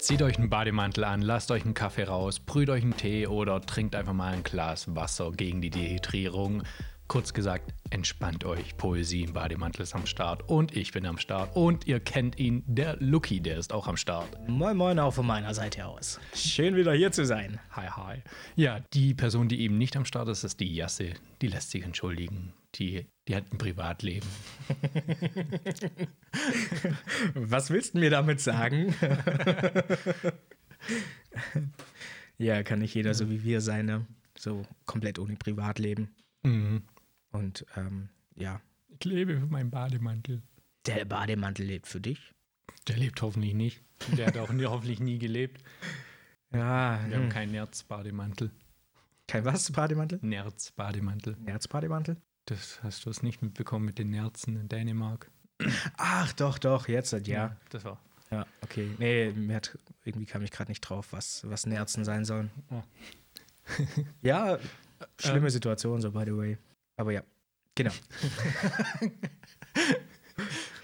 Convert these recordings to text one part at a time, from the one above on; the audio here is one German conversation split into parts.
Zieht euch einen Bademantel an, lasst euch einen Kaffee raus, brüht euch einen Tee oder trinkt einfach mal ein Glas Wasser gegen die Dehydrierung. Kurz gesagt, entspannt euch. Poesie im Bademantel ist am Start und ich bin am Start. Und ihr kennt ihn, der Lucky, der ist auch am Start. Moin Moin auch von meiner Seite aus. Schön wieder hier zu sein. Hi, hi. Ja, die Person, die eben nicht am Start ist, ist die Jasse. Die lässt sich entschuldigen. Die, die hat ein Privatleben. Was willst du mir damit sagen? ja, kann nicht jeder so wie wir sein, ne? So komplett ohne Privatleben. Mhm. Und ähm, ja, Ich lebe für meinen Bademantel. der Bademantel lebt für dich. Der lebt hoffentlich nicht. Der hat auch nie, hoffentlich nie gelebt. Ja, Wir haben keinen Nerz-Bademantel. kein was Bademantel? Nerz-Bademantel. Herzbademantel? Das hast du es nicht mitbekommen mit den Nerzen in Dänemark. Ach, doch, doch, jetzt, ja. Das war. Ja, okay. Nee, mir hat, irgendwie kam ich gerade nicht drauf, was, was Nerzen sein sollen. Ja. Ja, schlimme Situation, so by the way. Aber ja, genau.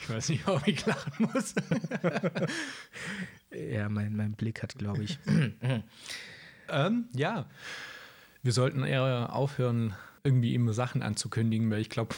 Ich weiß nicht, ob ich lachen muss. Ja, mein, mein Blick hat, glaube ich. ähm, ja. Wir sollten eher aufhören, irgendwie immer Sachen anzukündigen, weil ich glaube,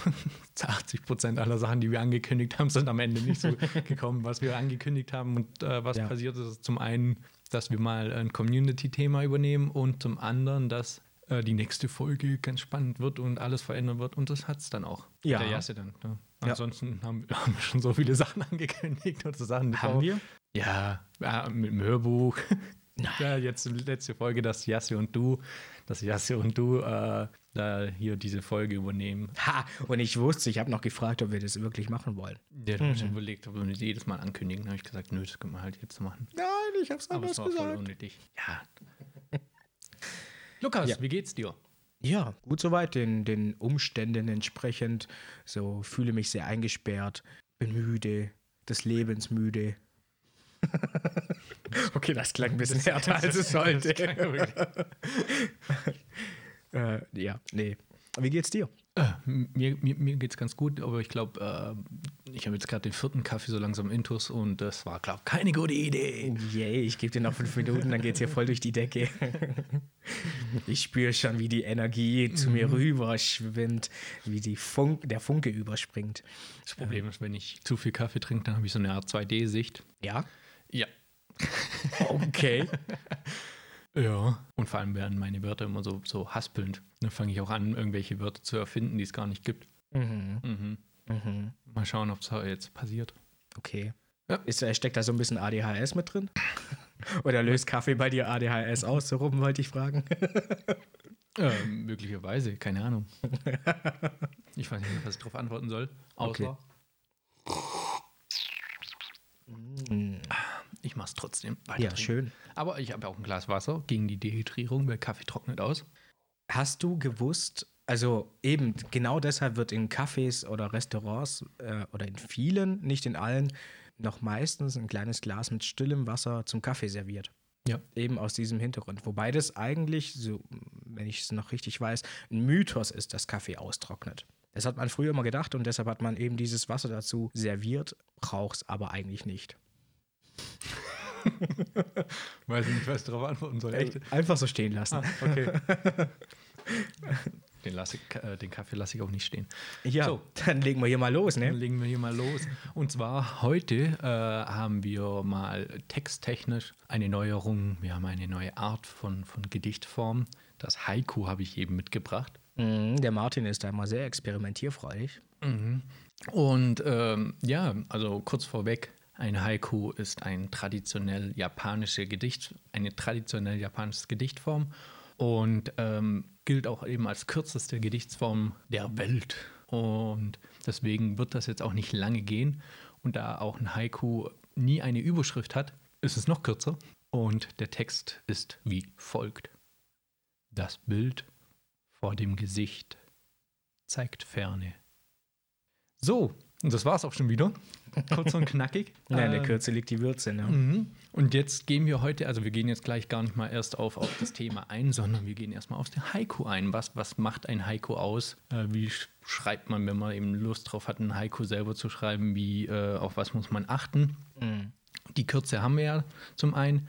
80 Prozent aller Sachen, die wir angekündigt haben, sind am Ende nicht so gekommen, was wir angekündigt haben. Und äh, was Ja. passiert ist, ist zum einen, dass wir mal ein Community-Thema übernehmen und zum anderen, dass äh, die nächste Folge ganz spannend wird und alles verändern wird. Und das hat es dann auch. Ja. Der Jasse dann. Ne? Ja. Ansonsten haben, haben wir schon so viele Sachen angekündigt und so Sachen. Haben auch- wir? Ja, ja, mit dem Hörbuch. Nein. Ja, jetzt die letzte Folge, dass Jasse und du, dass Jasse und du äh, da hier diese Folge übernehmen. Ha! Und ich wusste, ich habe noch gefragt, ob wir das wirklich machen wollen. Der hat mhm. schon überlegt, ob wir das jedes Mal ankündigen. Da habe ich gesagt, nö, das können wir halt jetzt machen. Nein, ich habe es Aber es war voll unnötig. Ja. Lukas, Ja. wie geht's dir? Ja, gut soweit, den, den Umständen entsprechend. So fühle mich sehr eingesperrt, bin müde, des Lebens müde. okay, das klang ein bisschen härter, als es sollte. äh, ja, nee. Wie geht's dir? Mir, mir, mir geht's ganz gut, aber ich glaube, äh, ich habe jetzt gerade den vierten Kaffee so langsam intus und das war, glaube ich, keine gute Idee. Yay, ich gebe dir noch fünf Minuten, dann geht's hier voll durch die Decke. ich spüre schon, wie die Energie zu mir rüber schwimmt, wie die Funk, der Funke überspringt. Das Problem ist, wenn ich zu viel Kaffee trinke, dann habe ich so eine Art 2D-Sicht. Ja? Ja. Okay. Ja. Und vor allem werden meine Wörter immer so, so haspelnd. Dann fange ich auch an, irgendwelche Wörter zu erfinden, die es gar nicht gibt. mhm. Mhm. Mhm. Mal schauen, ob es jetzt passiert. Okay. Ja. Ist, äh, steckt da so ein bisschen ADHS mit drin? Oder löst Kaffee bei dir ADHS aus? So rum wollte ich fragen. Ähm, möglicherweise, keine Ahnung. ich weiß nicht, was ich darauf antworten soll. Außer. Ich mach's trotzdem. Weiter Ja, trinken. schön. Aber ich habe auch ein Glas Wasser gegen die Dehydrierung, weil Kaffee trocknet aus. Hast du gewusst, also eben genau deshalb wird in Cafés oder Restaurants äh, oder in vielen, nicht in allen, noch meistens ein kleines Glas mit stillem Wasser zum Kaffee serviert. Ja. Eben aus diesem Hintergrund. Wobei das eigentlich, so, wenn ich es noch richtig weiß, ein Mythos ist, dass Kaffee austrocknet. Das hat man früher immer gedacht und deshalb hat man eben dieses Wasser dazu serviert, braucht es aber eigentlich nicht. Weiß nicht, was ich darauf antworten soll. Einfach so stehen lassen. Ah, okay. den, lass ich, äh, den Kaffee lasse ich auch nicht stehen. Ja, So. dann legen wir hier mal los, Dann ne? legen wir hier mal los. Und zwar heute äh, haben wir mal texttechnisch eine Neuerung. Wir haben eine neue Art von, von Gedichtform. Das Haiku habe ich eben mitgebracht. Mhm, Der Martin ist da immer sehr experimentierfreudig. Und ähm, ja, also kurz vorweg, ein Haiku ist ein traditionell japanische Gedicht, eine traditionell japanische Gedichtform und ähm, gilt auch eben als kürzeste Gedichtsform der Welt. Und deswegen wird das jetzt auch nicht lange gehen. Und da auch ein Haiku nie eine Überschrift hat, ist es noch kürzer. Und der Text ist wie folgt. Das Bild vor dem Gesicht zeigt Ferne. So, und das war's auch schon wieder. Kurz und knackig. Ja, in der Ähm, Kürze liegt die Würze, ne? Mhm. Und jetzt gehen wir heute, also wir gehen jetzt gleich gar nicht mal erst auf, auf das Thema ein, sondern wir gehen erstmal auf den Haiku ein. Was, was macht ein Haiku aus? Äh, wie sch schreibt man, wenn man eben Lust drauf hat, ein Haiku selber zu schreiben? Wie, äh, auf was muss man achten? Die Kürze haben wir ja zum einen.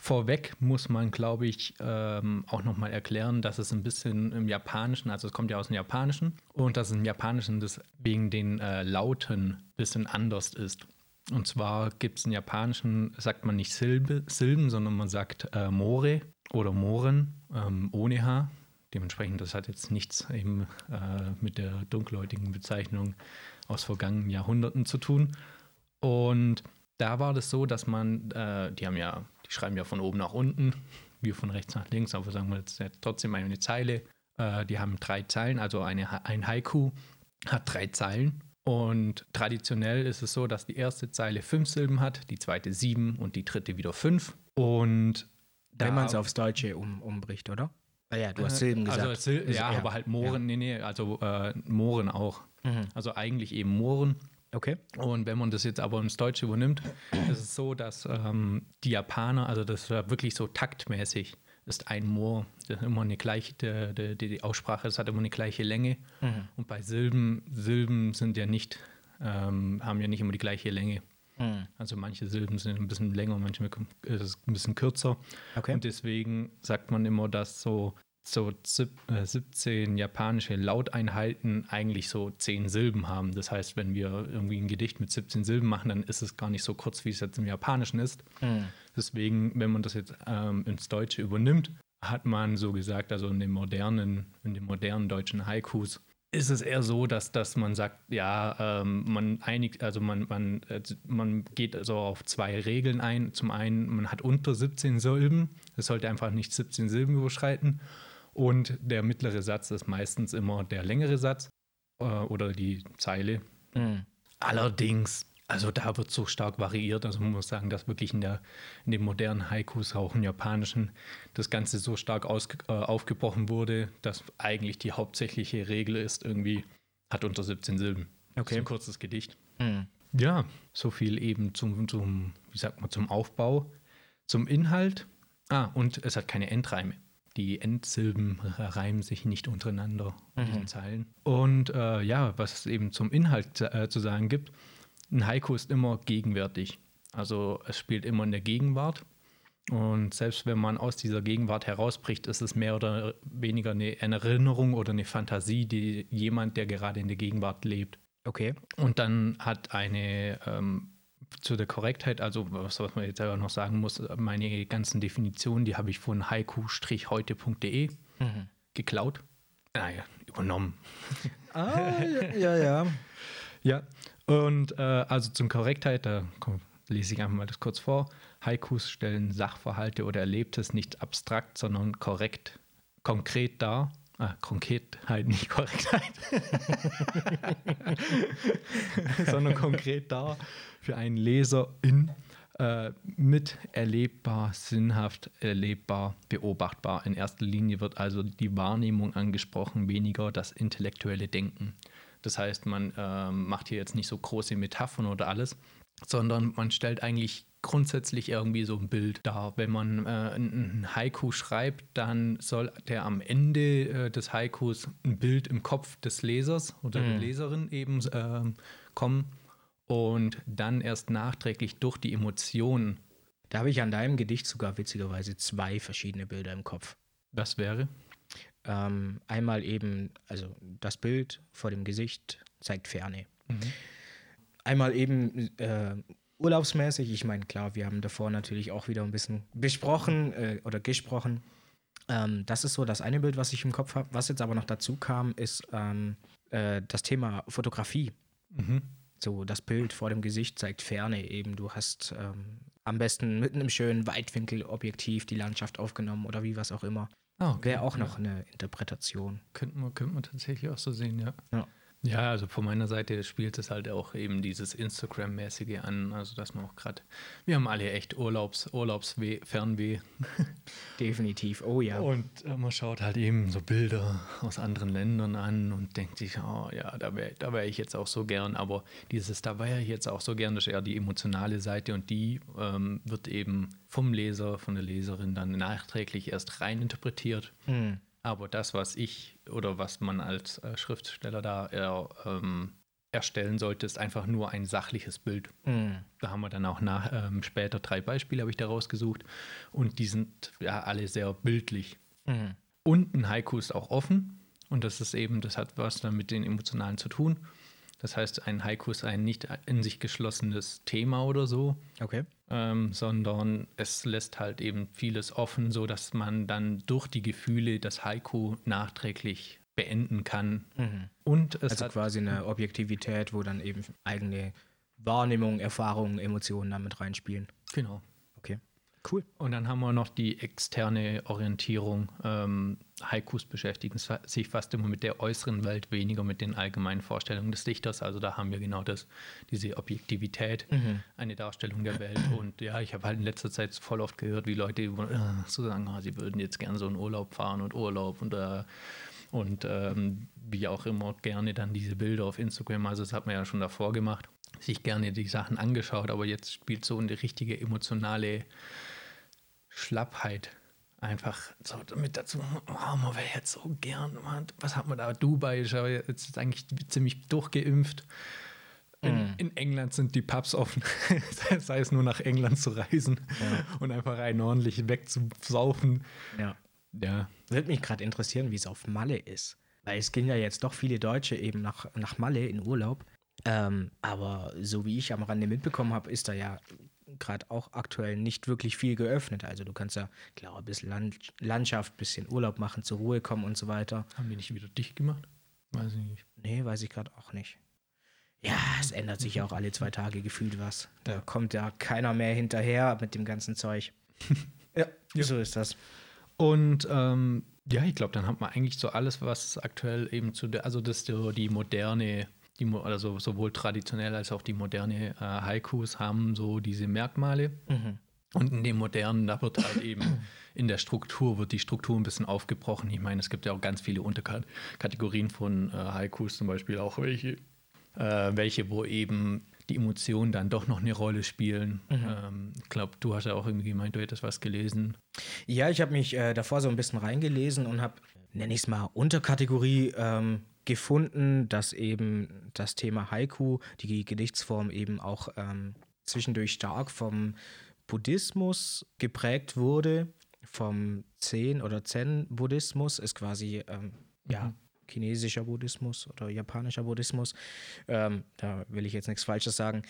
Vorweg muss man, glaube ich, ähm, auch nochmal erklären, dass es ein bisschen im Japanischen, also es kommt ja aus dem Japanischen, und dass es im Japanischen das wegen den äh, Lauten ein bisschen anders ist. Und zwar gibt es im Japanischen, sagt man nicht Silbe, Silben, sondern man sagt äh, More oder Moren ähm, ohne H. Dementsprechend, das hat jetzt nichts eben äh, mit der dunkelhäutigen Bezeichnung aus vergangenen Jahrhunderten zu tun. Und da war das so, dass man, äh, die haben ja, die schreiben ja von oben nach unten, wir von rechts nach links, aber sagen wir jetzt ja trotzdem eine Zeile. Äh, die haben drei Zeilen, also eine, ein Haiku hat drei Zeilen. Und traditionell ist es so, dass die erste Zeile fünf Silben hat, die zweite sieben und die dritte wieder fünf. Und wenn man es aufs Deutsche um, umbricht, oder? Ah ja, du hast Silben also gesagt. Sil ja, ja, aber halt Mohren, ja. nee, nee, also äh, Mohren auch. Mhm. Also eigentlich eben Mohren. Okay. Und wenn man das jetzt aber ins Deutsche übernimmt, ist es so, dass ähm, die Japaner, also das war wirklich so taktmäßig, ist ein Moor, das immer eine gleiche, die, die, die Aussprache, es hat immer eine gleiche Länge. Mhm. Und bei Silben, Silben sind ja nicht, ähm, haben ja nicht immer die gleiche Länge. Mhm. Also manche Silben sind ein bisschen länger, manche ist es ein bisschen kürzer. Okay. Und deswegen sagt man immer, dass so so 17 äh, japanische Lauteinheiten eigentlich so 10 Silben haben. Das heißt, wenn wir irgendwie ein Gedicht mit 17 Silben machen, dann ist es gar nicht so kurz, wie es jetzt im Japanischen ist. Mhm. Deswegen, wenn man das jetzt ähm, ins Deutsche übernimmt, hat man so gesagt, also in den modernen, in den modernen deutschen Haikus, ist es eher so, dass, dass man sagt, ja, ähm, man einigt, also man, man, äh, man geht also auf zwei Regeln ein. Zum einen, man hat unter 17 Silben, es sollte einfach nicht 17 Silben überschreiten. Und der mittlere Satz ist meistens immer der längere Satz äh, oder die Zeile. Mhm. Allerdings, also da wird so stark variiert. Also man muss sagen, dass wirklich in, der, in den modernen Haikus, auch im Japanischen, das Ganze so stark aus, äh, aufgebrochen wurde, dass eigentlich die hauptsächliche Regel ist, irgendwie hat unter 17 Silben. Okay. Das ist ein kurzes Gedicht. Mhm. Ja, so viel eben zum, zum, wie sagt man, zum Aufbau, zum Inhalt. Ah, und es hat keine Endreime die Endsilben reimen sich nicht untereinander in diesen mhm. Zeilen. Und äh, ja, was es eben zum Inhalt äh, zu sagen gibt, ein Haiku ist immer gegenwärtig. Also es spielt immer in der Gegenwart. Und selbst wenn man aus dieser Gegenwart herausbricht, ist es mehr oder weniger eine, eine Erinnerung oder eine Fantasie, die jemand, der gerade in der Gegenwart lebt. Okay. Und dann hat eine ähm, zu der Korrektheit, also was, was man jetzt selber noch sagen muss, meine ganzen Definitionen, die habe ich von haiku-heute.de mhm. geklaut. Naja, übernommen. Ah, ja, ja. ja, und äh, also zum Korrektheit, da komm, lese ich einfach mal das kurz vor. Haikus stellen Sachverhalte oder Erlebtes nicht abstrakt, sondern korrekt, konkret dar Ah, Konkretheit, nicht Korrektheit. Sondern konkret da für einen Leser in äh, mit erlebbar, sinnhaft erlebbar, beobachtbar. In erster Linie wird also die Wahrnehmung angesprochen, weniger das intellektuelle Denken. Das heißt, man äh, macht hier jetzt nicht so große Metaphern oder alles, sondern man stellt eigentlich grundsätzlich irgendwie so ein Bild dar. Wenn man äh, ein Haiku schreibt, dann soll der am Ende äh, des Haikus ein Bild im Kopf des Lesers oder mhm. der Leserin eben äh, kommen und dann erst nachträglich durch die Emotionen. Da habe ich an deinem Gedicht sogar witzigerweise zwei verschiedene Bilder im Kopf. Was wäre? Ähm, einmal eben, also das Bild vor dem Gesicht zeigt Ferne. Mhm. Einmal eben äh, urlaubsmäßig, ich meine, klar, wir haben davor natürlich auch wieder ein bisschen besprochen äh, oder gesprochen. Ähm, das ist so das eine Bild, was ich im Kopf habe. Was jetzt aber noch dazu kam, ist ähm, äh, das Thema Fotografie. Mhm. So, das Bild vor dem Gesicht zeigt Ferne eben. Du hast ähm, am besten mit einem schönen Weitwinkelobjektiv die Landschaft aufgenommen oder wie was auch immer. Oh, okay. Wäre auch noch ja. eine Interpretation. Könnte man, könnte man tatsächlich auch so sehen, ja. ja. Ja, also von meiner Seite spielt es halt auch eben dieses Instagram-mäßige an, also dass man auch gerade, wir haben alle echt Urlaubs, Urlaubsweh, Fernweh. Definitiv, oh ja. Und äh, man schaut halt eben so Bilder aus anderen Ländern an und denkt sich, oh ja, da wäre da wär ich jetzt auch so gern, aber dieses, da wäre ich jetzt auch so gern, das ist eher die emotionale Seite und die ähm, wird eben vom Leser, von der Leserin dann nachträglich erst rein interpretiert. Mhm. Aber das, was ich oder was man als äh, Schriftsteller da eher ähm, erstellen solltest, einfach nur ein sachliches Bild. Mhm. Da haben wir dann auch nach, ähm, später drei Beispiele, habe ich da rausgesucht. Und die sind ja alle sehr bildlich. Mhm. Und ein Haiku ist auch offen. Und das ist eben, das hat was dann mit den Emotionalen zu tun. Das heißt, ein Haiku ist ein nicht in sich geschlossenes Thema oder so, Okay. ähm, sondern es lässt halt eben vieles offen, so dass man dann durch die Gefühle das Haiku nachträglich beenden kann. Und es Also hat quasi eine Objektivität, wo dann eben eigene Wahrnehmung, Erfahrungen, Emotionen damit reinspielen. genau. Cool. Und dann haben wir noch die externe Orientierung. Ähm, Haikus beschäftigen sich fast immer mit der äußeren Welt, weniger mit den allgemeinen Vorstellungen des Dichters. Also da haben wir genau das, diese Objektivität, eine Darstellung der Welt. Und ja, ich habe halt in letzter Zeit voll oft gehört, wie Leute äh, so sagen, ah, sie würden jetzt gern so in Urlaub fahren und Urlaub und äh, und ähm, wie auch immer gerne dann diese Bilder auf Instagram, also das hat man ja schon davor gemacht, sich gerne die Sachen angeschaut, aber jetzt spielt so eine richtige emotionale Schlappheit einfach so mit dazu, oh, man wäre jetzt so gern, man, was hat man da, Dubai ist aber jetzt eigentlich ziemlich durchgeimpft. In, in England sind die Pubs offen, sei es nur nach England zu reisen und einfach einen ordentlich wegzusaufen. Ja. Ja, Würde mich gerade interessieren, wie es auf Malle ist. Weil es gehen ja jetzt doch viele Deutsche eben nach, nach Malle in Urlaub. Ähm, aber so wie ich am Rande mitbekommen habe, ist da ja gerade auch aktuell nicht wirklich viel geöffnet. Also du kannst ja, klar, ein bisschen Land Landschaft, ein bisschen Urlaub machen, zur Ruhe kommen und so weiter. haben die nicht wieder dicht gemacht? Weiß ich nicht. Nee, weiß ich gerade auch nicht. Ja, es ändert sich ja auch alle zwei Tage gefühlt was. Da kommt ja keiner mehr hinterher mit dem ganzen Zeug. ja, so ist das. Und ähm, ja, ich glaube, dann hat man eigentlich so alles, was aktuell eben zu der, also das so die moderne, die, also sowohl traditionell als auch die moderne äh, Haikus haben so diese Merkmale. Und in dem modernen, da wird halt eben in der Struktur, wird die Struktur ein bisschen aufgebrochen. Ich meine, es gibt ja auch ganz viele Unterkategorien von äh, Haikus, zum Beispiel auch welche, äh, welche, wo eben die Emotionen dann doch noch eine Rolle spielen. Ähm, ich glaube, du hast ja auch irgendwie gemeint, du hättest was gelesen. Ja, ich habe mich äh, davor so ein bisschen reingelesen und habe, nenne ich es mal, Unterkategorie ähm, gefunden, dass eben das Thema Haiku, die Gedichtsform eben auch ähm, zwischendurch stark vom Buddhismus geprägt wurde, vom Zen- oder Zen-Buddhismus, ist quasi, ähm, ja, chinesischer Buddhismus oder japanischer Buddhismus. Ähm, da will ich jetzt nichts Falsches sagen.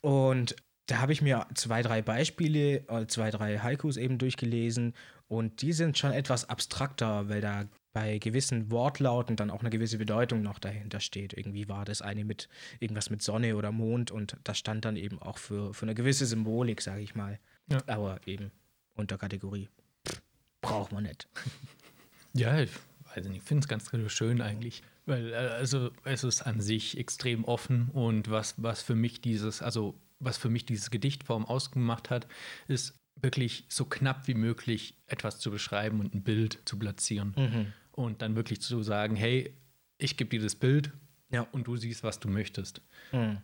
Und da habe ich mir zwei, drei Beispiele, äh, zwei, drei Haikus eben durchgelesen und die sind schon etwas abstrakter, weil da bei gewissen Wortlauten dann auch eine gewisse Bedeutung noch dahinter steht. Irgendwie war das eine mit irgendwas mit Sonne oder Mond und das stand dann eben auch für, für eine gewisse Symbolik, sage ich mal. Ja. Aber eben Unterkategorie. Pff, braucht man nicht. Ja, ich weiß nicht, ich finde es ganz schön eigentlich. Weil, äh, also es ist an sich extrem offen und was, was für mich dieses, also was für mich diese Gedichtform ausgemacht hat, ist wirklich so knapp wie möglich etwas zu beschreiben und ein Bild zu platzieren. Und dann wirklich zu sagen, hey, ich gebe dir das Bild Ja. und du siehst, was du möchtest. Mhm.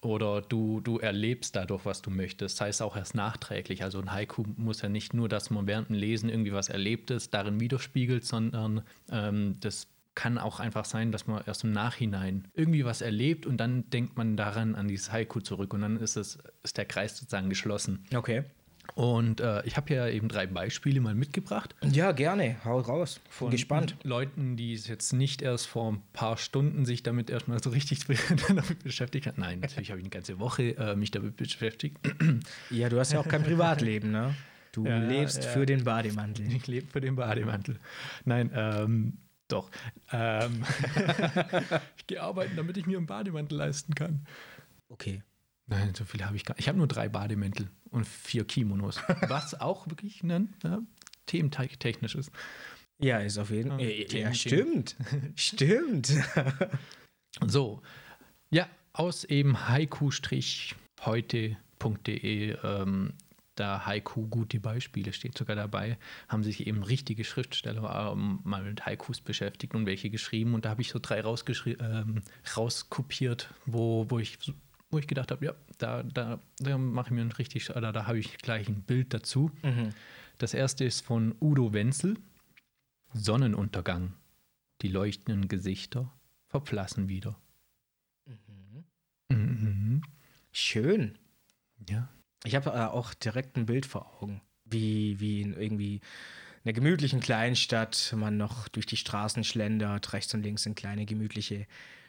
Oder du, du erlebst dadurch, was du möchtest. Sei es auch erst nachträglich. Also ein Haiku muss ja nicht nur, dass man während dem Lesen irgendwie was Erlebtes darin widerspiegelt, sondern ähm, das kann auch einfach sein, dass man erst im Nachhinein irgendwie was erlebt und dann denkt man daran an dieses Haiku zurück und dann ist, es, ist der Kreis sozusagen geschlossen. Okay. Und äh, ich habe hier eben drei Beispiele mal mitgebracht. Ja, gerne. Hau raus. Bin gespannt. Leuten, die es jetzt nicht erst vor ein paar Stunden sich damit erstmal so richtig damit beschäftigt haben. Nein, natürlich habe ich eine ganze Woche äh, mich damit beschäftigt. Ja, du hast ja auch kein Privatleben, ne? Du Ja, lebst ja. für den Bademantel. Ich lebe für den Bademantel. Nein, ähm, doch. Ähm, ich gehe arbeiten, damit ich mir einen Bademantel leisten kann. Okay. Nein, so viele habe ich gar nicht. Ich habe nur drei Bademäntel und vier Kimonos. Was auch wirklich ne, ja, thementechnisch ist. Ja, ist auf jeden Fall. Ja, Ja, stimmt. stimmt. So, ja, aus eben haiku-heute.de, ähm, da Haiku gute Beispiele steht sogar dabei, haben sich eben richtige Schriftsteller ähm, mal mit Haikus beschäftigt und welche geschrieben. Und da habe ich so drei rausgeschri- ähm, rauskopiert, wo, wo ich wo ich gedacht habe, ja, da, da, da mache ich mir ein richtig, oder da habe ich gleich ein Bild dazu. Das erste ist von Udo Wenzel, Sonnenuntergang. Die leuchtenden Gesichter verblassen wieder. Schön. Ja. Ich habe äh, auch direkt ein Bild vor Augen, wie, wie in irgendwie einer gemütlichen Kleinstadt man noch durch die Straßen schlendert, rechts und links sind kleine gemütliche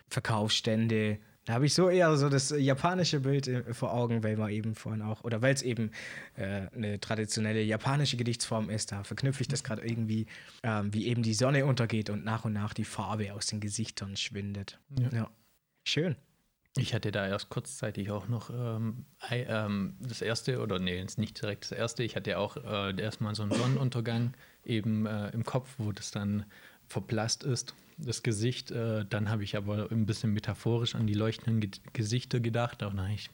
Verkaufsstände. Da habe ich so eher so das japanische Bild äh, vor Augen, weil man eben vorhin auch, oder weil es eben äh, eine traditionelle japanische Gedichtsform ist, da verknüpfe ich das gerade irgendwie, ähm, wie eben die Sonne untergeht und nach und nach die Farbe aus den Gesichtern schwindet. Ja. ja. Schön. Ich hatte da erst kurzzeitig auch noch ähm, ähm, das erste, oder nee, ist nicht direkt das erste. Ich hatte auch äh, erstmal so einen Sonnenuntergang eben äh, im Kopf, wo das dann verblasst ist, das Gesicht. Äh, dann habe ich aber ein bisschen metaphorisch an die leuchtenden Ge Gesichter gedacht. Und dann habe ich,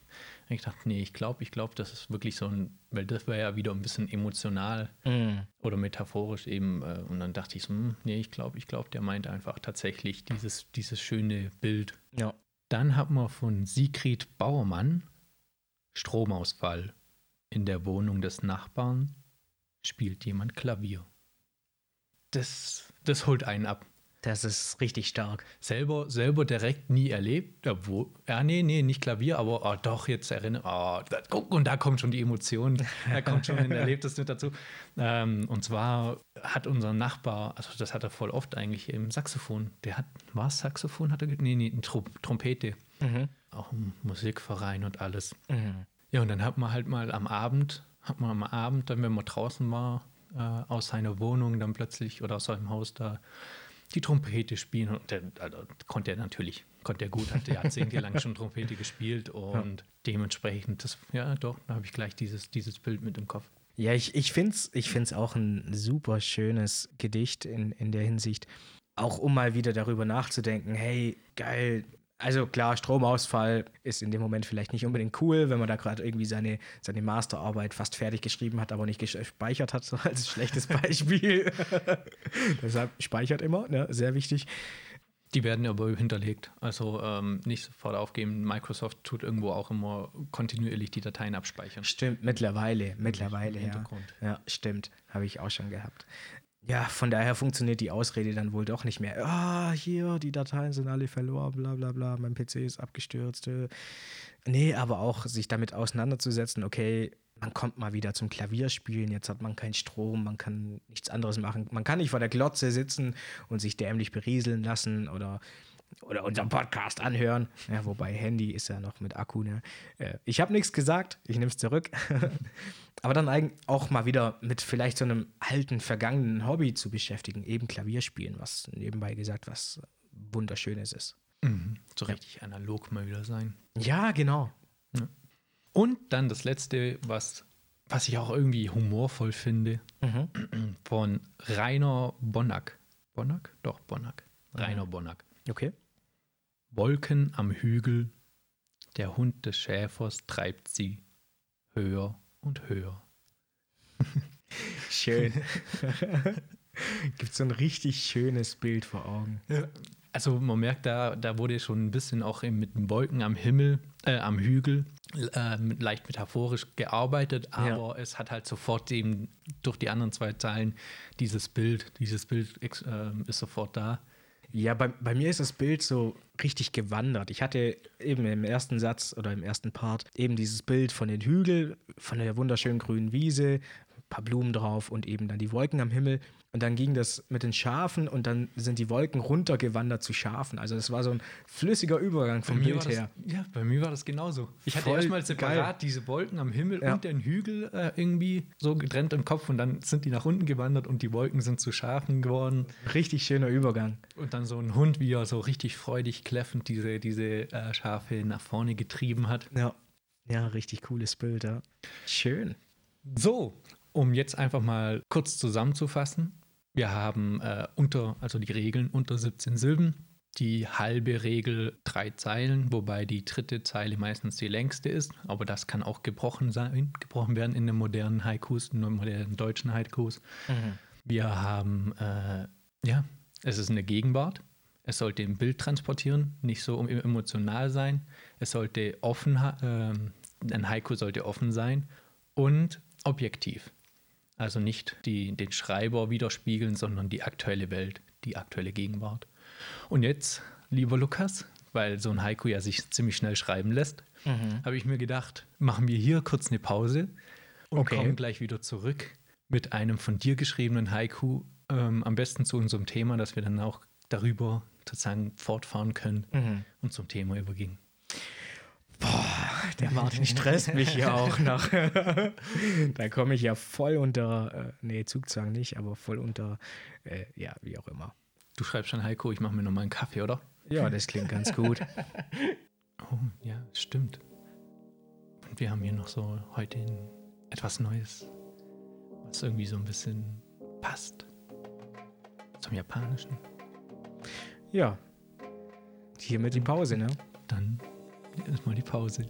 hab ich gedacht, nee, ich glaube, ich glaube, das ist wirklich so ein, weil das wäre ja wieder ein bisschen emotional Mm. oder metaphorisch eben. Äh, und dann dachte ich so, hm, nee, ich glaube, ich glaube, der meint einfach tatsächlich dieses, dieses schöne Bild. Ja. Dann hat man von Sigrid Bauermann Stromausfall. In der Wohnung des Nachbarn spielt jemand Klavier. Das, das holt einen ab. Das ist richtig stark. Selber, selber direkt nie erlebt. Ja, wo, ja nee, nee, nicht Klavier, aber oh, doch, jetzt erinnere oh, da, guck, und da kommt schon die Emotion. Da kommt schon ein Erlebtes mit dazu. Ähm, und zwar hat unser Nachbar, also das hat er voll oft eigentlich im Saxophon. Der hat, war es Saxophon? Hat er, nee, nee, Trom Trompete. Mhm. Auch im Musikverein und alles. Mhm. Ja, und dann hat man halt mal am Abend, hat man am Abend, dann wenn man draußen war, äh, aus seiner Wohnung dann plötzlich oder aus seinem Haus da die Trompete spielen. Und der, also, konnte er natürlich, konnte er gut, hat jahrzehntelang schon Trompete gespielt und dementsprechend, das, ja doch, da habe ich gleich dieses, dieses Bild mit im Kopf. Ja, ich, ich finde es ich find's auch ein super schönes Gedicht in, in der Hinsicht. Auch um mal wieder darüber nachzudenken, hey, geil. Also klar, Stromausfall ist in dem Moment vielleicht nicht unbedingt cool, wenn man da gerade irgendwie seine, seine Masterarbeit fast fertig geschrieben hat, aber nicht gespeichert hat, so als schlechtes Beispiel. Deshalb speichert immer, ne? sehr wichtig. Die werden aber hinterlegt. Also ähm, nicht sofort aufgeben. Microsoft tut irgendwo auch immer kontinuierlich die Dateien abspeichern. Stimmt, mittlerweile, mittlerweile, ja. Hintergrund. Ja, stimmt, habe ich auch schon gehabt. Ja, von daher funktioniert die Ausrede dann wohl doch nicht mehr. Ah, hier, die Dateien sind alle verloren, bla bla bla, mein PC ist abgestürzt. äh. Nee, aber auch sich damit auseinanderzusetzen, okay, man kommt mal wieder zum Klavierspielen, jetzt hat man keinen Strom, man kann nichts anderes machen. Man kann nicht vor der Glotze sitzen und sich dämlich berieseln lassen oder, oder unseren Podcast anhören. Ja, wobei Handy ist ja noch mit Akku, ne? Äh, Ich habe nichts gesagt, ich nehme es zurück. Aber dann auch mal wieder mit vielleicht so einem alten, vergangenen Hobby zu beschäftigen, eben Klavierspielen, was nebenbei gesagt was Wunderschönes ist. Mhm. So richtig analog mal wieder sein. Ja, genau. Und dann das letzte, was, was ich auch irgendwie humorvoll finde, Mhm. von Rainer Bonnack. Bonnack? Doch, Bonnack. Rainer Bonnack. Okay. Wolken am Hügel, der Hund des Schäfers treibt sie höher und höher. Schön. Gibt so ein richtig schönes Bild vor Augen. Also man merkt, da, da wurde schon ein bisschen auch eben mit den Wolken am Himmel, äh, am Hügel, äh, leicht metaphorisch gearbeitet, aber es hat halt sofort eben durch die anderen zwei Zeilen dieses Bild, dieses Bild äh, ist sofort da. Ja, bei, bei mir ist das Bild so richtig gewandert. Ich hatte eben im ersten Satz oder im ersten Part eben dieses Bild von den Hügeln, von der wunderschönen grünen Wiese, ein paar Blumen drauf und eben dann die Wolken am Himmel. Und dann ging das mit den Schafen und dann sind die Wolken runtergewandert zu Schafen. Also das war so ein flüssiger Übergang vom Bild das, her. ja, bei mir war das genauso. Ich hatte erstmal separat geil. diese Wolken am Himmel Ja. und den Hügel äh, irgendwie so getrennt im Kopf und dann sind die nach unten gewandert und die Wolken sind zu Schafen geworden. Richtig schöner Übergang. Und dann so ein Hund, wie er so richtig freudig kläffend diese, diese äh, Schafe nach vorne getrieben hat. Ja. Ja, richtig cooles Bild, ja. Schön. So, um jetzt einfach mal kurz zusammenzufassen. Wir haben äh, unter, also die Regeln unter 17 Silben, die halbe Regel drei Zeilen, wobei die dritte Zeile meistens die längste ist, aber das kann auch gebrochen sein, gebrochen werden in den modernen Haikus, in den modernen deutschen Haikus. Wir haben, äh, ja, es ist eine Gegenwart. Es sollte im Bild transportieren, nicht so emotional sein. Es sollte offen, ähm, ein Haiku sollte offen sein und objektiv. Also nicht die, den Schreiber widerspiegeln, sondern die aktuelle Welt, die aktuelle Gegenwart. Und jetzt, lieber Lukas, weil so ein Haiku ja sich ziemlich schnell schreiben lässt, Mhm. habe ich mir gedacht, machen wir hier kurz eine Pause und Okay. kommen gleich wieder zurück mit einem von dir geschriebenen Haiku, ähm, am besten zu unserem Thema, dass wir dann auch darüber sozusagen fortfahren können Mhm. und zum Thema übergehen. Der Martin stresst mich ja auch noch. da komme ich ja voll unter, äh, nee, Zugzwang nicht, aber voll unter, äh, ja, wie auch immer. Du schreibst schon Heiko, ich mache mir nochmal einen Kaffee, oder? Ja, das klingt ganz gut. Oh, ja, stimmt. Und wir haben hier noch so heute ein, etwas Neues, was irgendwie so ein bisschen passt. Zum Japanischen. Ja. Hiermit die Pause, ne? Dann erstmal die Pause.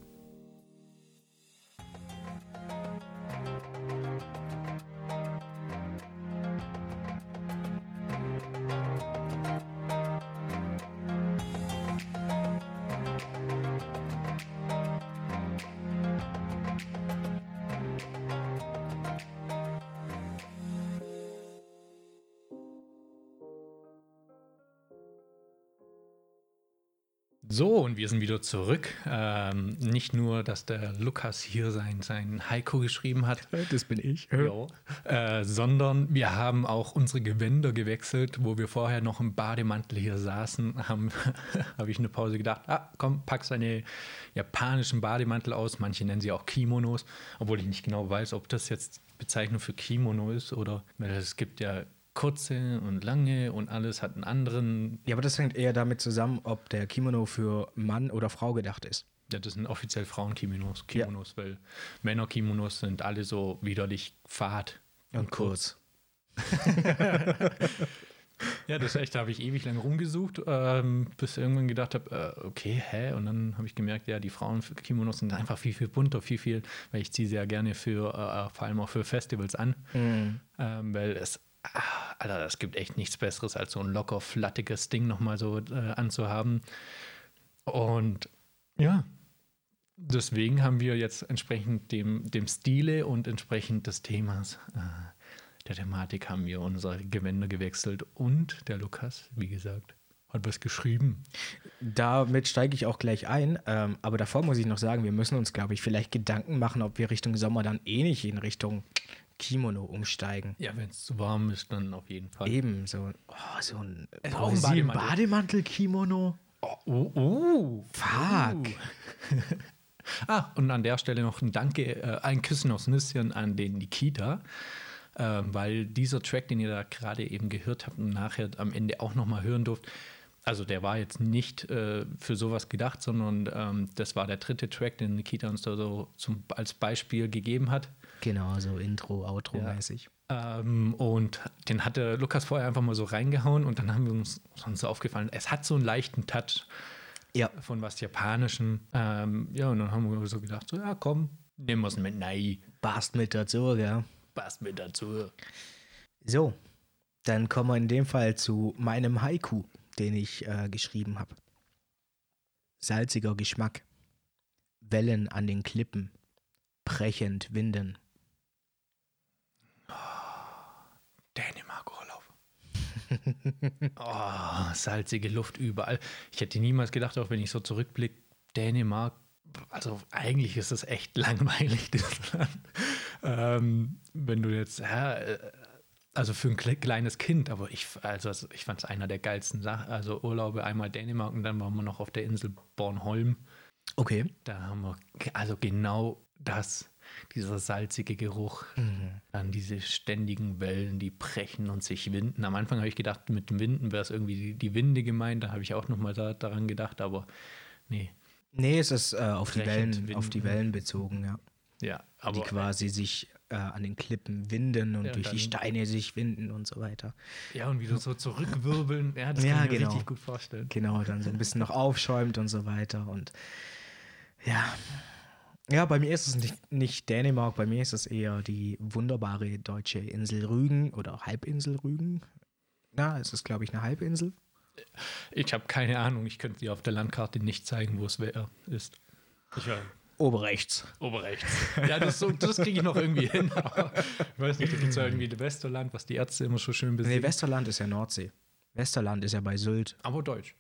Wir sind wieder zurück. Ähm, nicht nur, dass der Lukas hier sein, sein Heiko geschrieben hat, Das bin ich. Jo. Äh, sondern wir haben auch unsere Gewänder gewechselt, wo wir vorher noch im Bademantel hier saßen, habe ich eine Pause gedacht, ah, komm, pack seine japanischen Bademantel aus. Manche nennen sie auch Kimonos, obwohl ich nicht genau weiß, ob das jetzt Bezeichnung für Kimono ist oder weil es gibt ja kurze und lange und alles hat einen anderen. Ja, aber das hängt eher damit zusammen, ob der Kimono für Mann oder Frau gedacht ist. Ja, das sind offiziell Frauenkimonos, Kimonos, weil Männerkimonos sind alle so widerlich fad Ja, das ist echt, da habe ich ewig lang rumgesucht, ähm, bis irgendwann gedacht habe, äh, okay, hä? Und dann habe ich gemerkt, ja, die Frauen-Kimonos sind einfach viel, viel bunter, viel, viel, weil ich ziehe sie ja gerne für, äh, vor allem auch für Festivals an, Mhm. ähm, weil es, ah, Alter, es gibt echt nichts Besseres, als so ein locker, flattiges Ding nochmal so äh, anzuhaben. Und ja, deswegen haben wir jetzt entsprechend dem, dem Stile und entsprechend des Themas äh, der Thematik haben wir unsere Gewänder gewechselt und der Lukas, wie gesagt, hat was geschrieben. Damit steige ich auch gleich ein. Ähm, aber davor muss ich noch sagen, wir müssen uns, glaube ich, vielleicht Gedanken machen, ob wir Richtung Sommer dann eh nicht in Richtung Kimono umsteigen. Ja, wenn es zu warm ist, dann auf jeden Fall. Eben, so, oh, so ein, Äh, ein Poesie- Bademantel. Bademantel-Kimono. Oh, oh, oh. Fuck. Ah, und an der Stelle noch ein Danke, äh, ein Küssen aus Nüsschen an den Nikita, äh, weil dieser Track, den ihr da gerade eben gehört habt und nachher am Ende auch nochmal hören durft, also der war jetzt nicht äh, für sowas gedacht, sondern ähm, das war der dritte Track, den Nikita uns da so zum, als Beispiel gegeben hat. Genau, so Intro, Outro-mäßig. Ähm, und den hatte Lukas vorher einfach mal so reingehauen und dann haben wir uns, ist uns so aufgefallen, es hat so einen leichten Touch Ja. von was Japanischem. Ähm, ja, und dann haben wir so gedacht, so, ja, komm, nehmen wir es mit. Nein, Passt mit dazu, gell? passt mit dazu. So, dann kommen wir in dem Fall zu meinem Haiku, den ich äh, geschrieben habe. Salziger Geschmack, Wellen an den Klippen, brechend Winden. Dänemark-Urlaub. oh, salzige Luft überall. Ich hätte niemals gedacht, auch wenn ich so zurückblicke, Dänemark, also eigentlich ist es echt langweilig, das Land. Ähm, wenn du jetzt, ja, also für ein kle- kleines Kind, aber ich, also ich fand es einer der geilsten Sachen, also Urlaube, einmal Dänemark und dann waren wir noch auf der Insel Bornholm. Okay. Da haben wir also genau das, dieser salzige Geruch, dann diese ständigen Wellen, die brechen und sich winden. Am Anfang habe ich gedacht, mit dem Winden wäre es irgendwie die, die Winde gemeint, da habe ich auch nochmal da, daran gedacht, aber nee. Nee, es ist äh, auf, die Wellen, auf die. Wellen bezogen, ja. Ja, die aber quasi sich äh, an den Klippen winden und Ja, durch die Steine sich winden und so weiter. ja, und wieder so zurückwirbeln, ja, das Ja, kann ich mir genau. richtig gut vorstellen. Genau, dann so ein bisschen noch aufschäumt und so weiter. Und ja. Ja, bei mir ist es nicht, nicht Dänemark, bei mir ist es eher die wunderbare deutsche Insel Rügen oder Halbinsel Rügen. Na, es ist, glaube ich, eine Halbinsel. Ich habe keine Ahnung, ich könnte dir auf der Landkarte nicht zeigen, wo es wär, ist. Ich Oberrechts. Oberrechts. Ja, das, das kriege ich noch irgendwie hin. Ich weiß nicht, da gibt es ja irgendwie das Westerland, was die Ärzte immer so schön Nee, besehen. Westerland ist ja Nordsee. Westerland ist ja bei Sylt. aber Deutsch.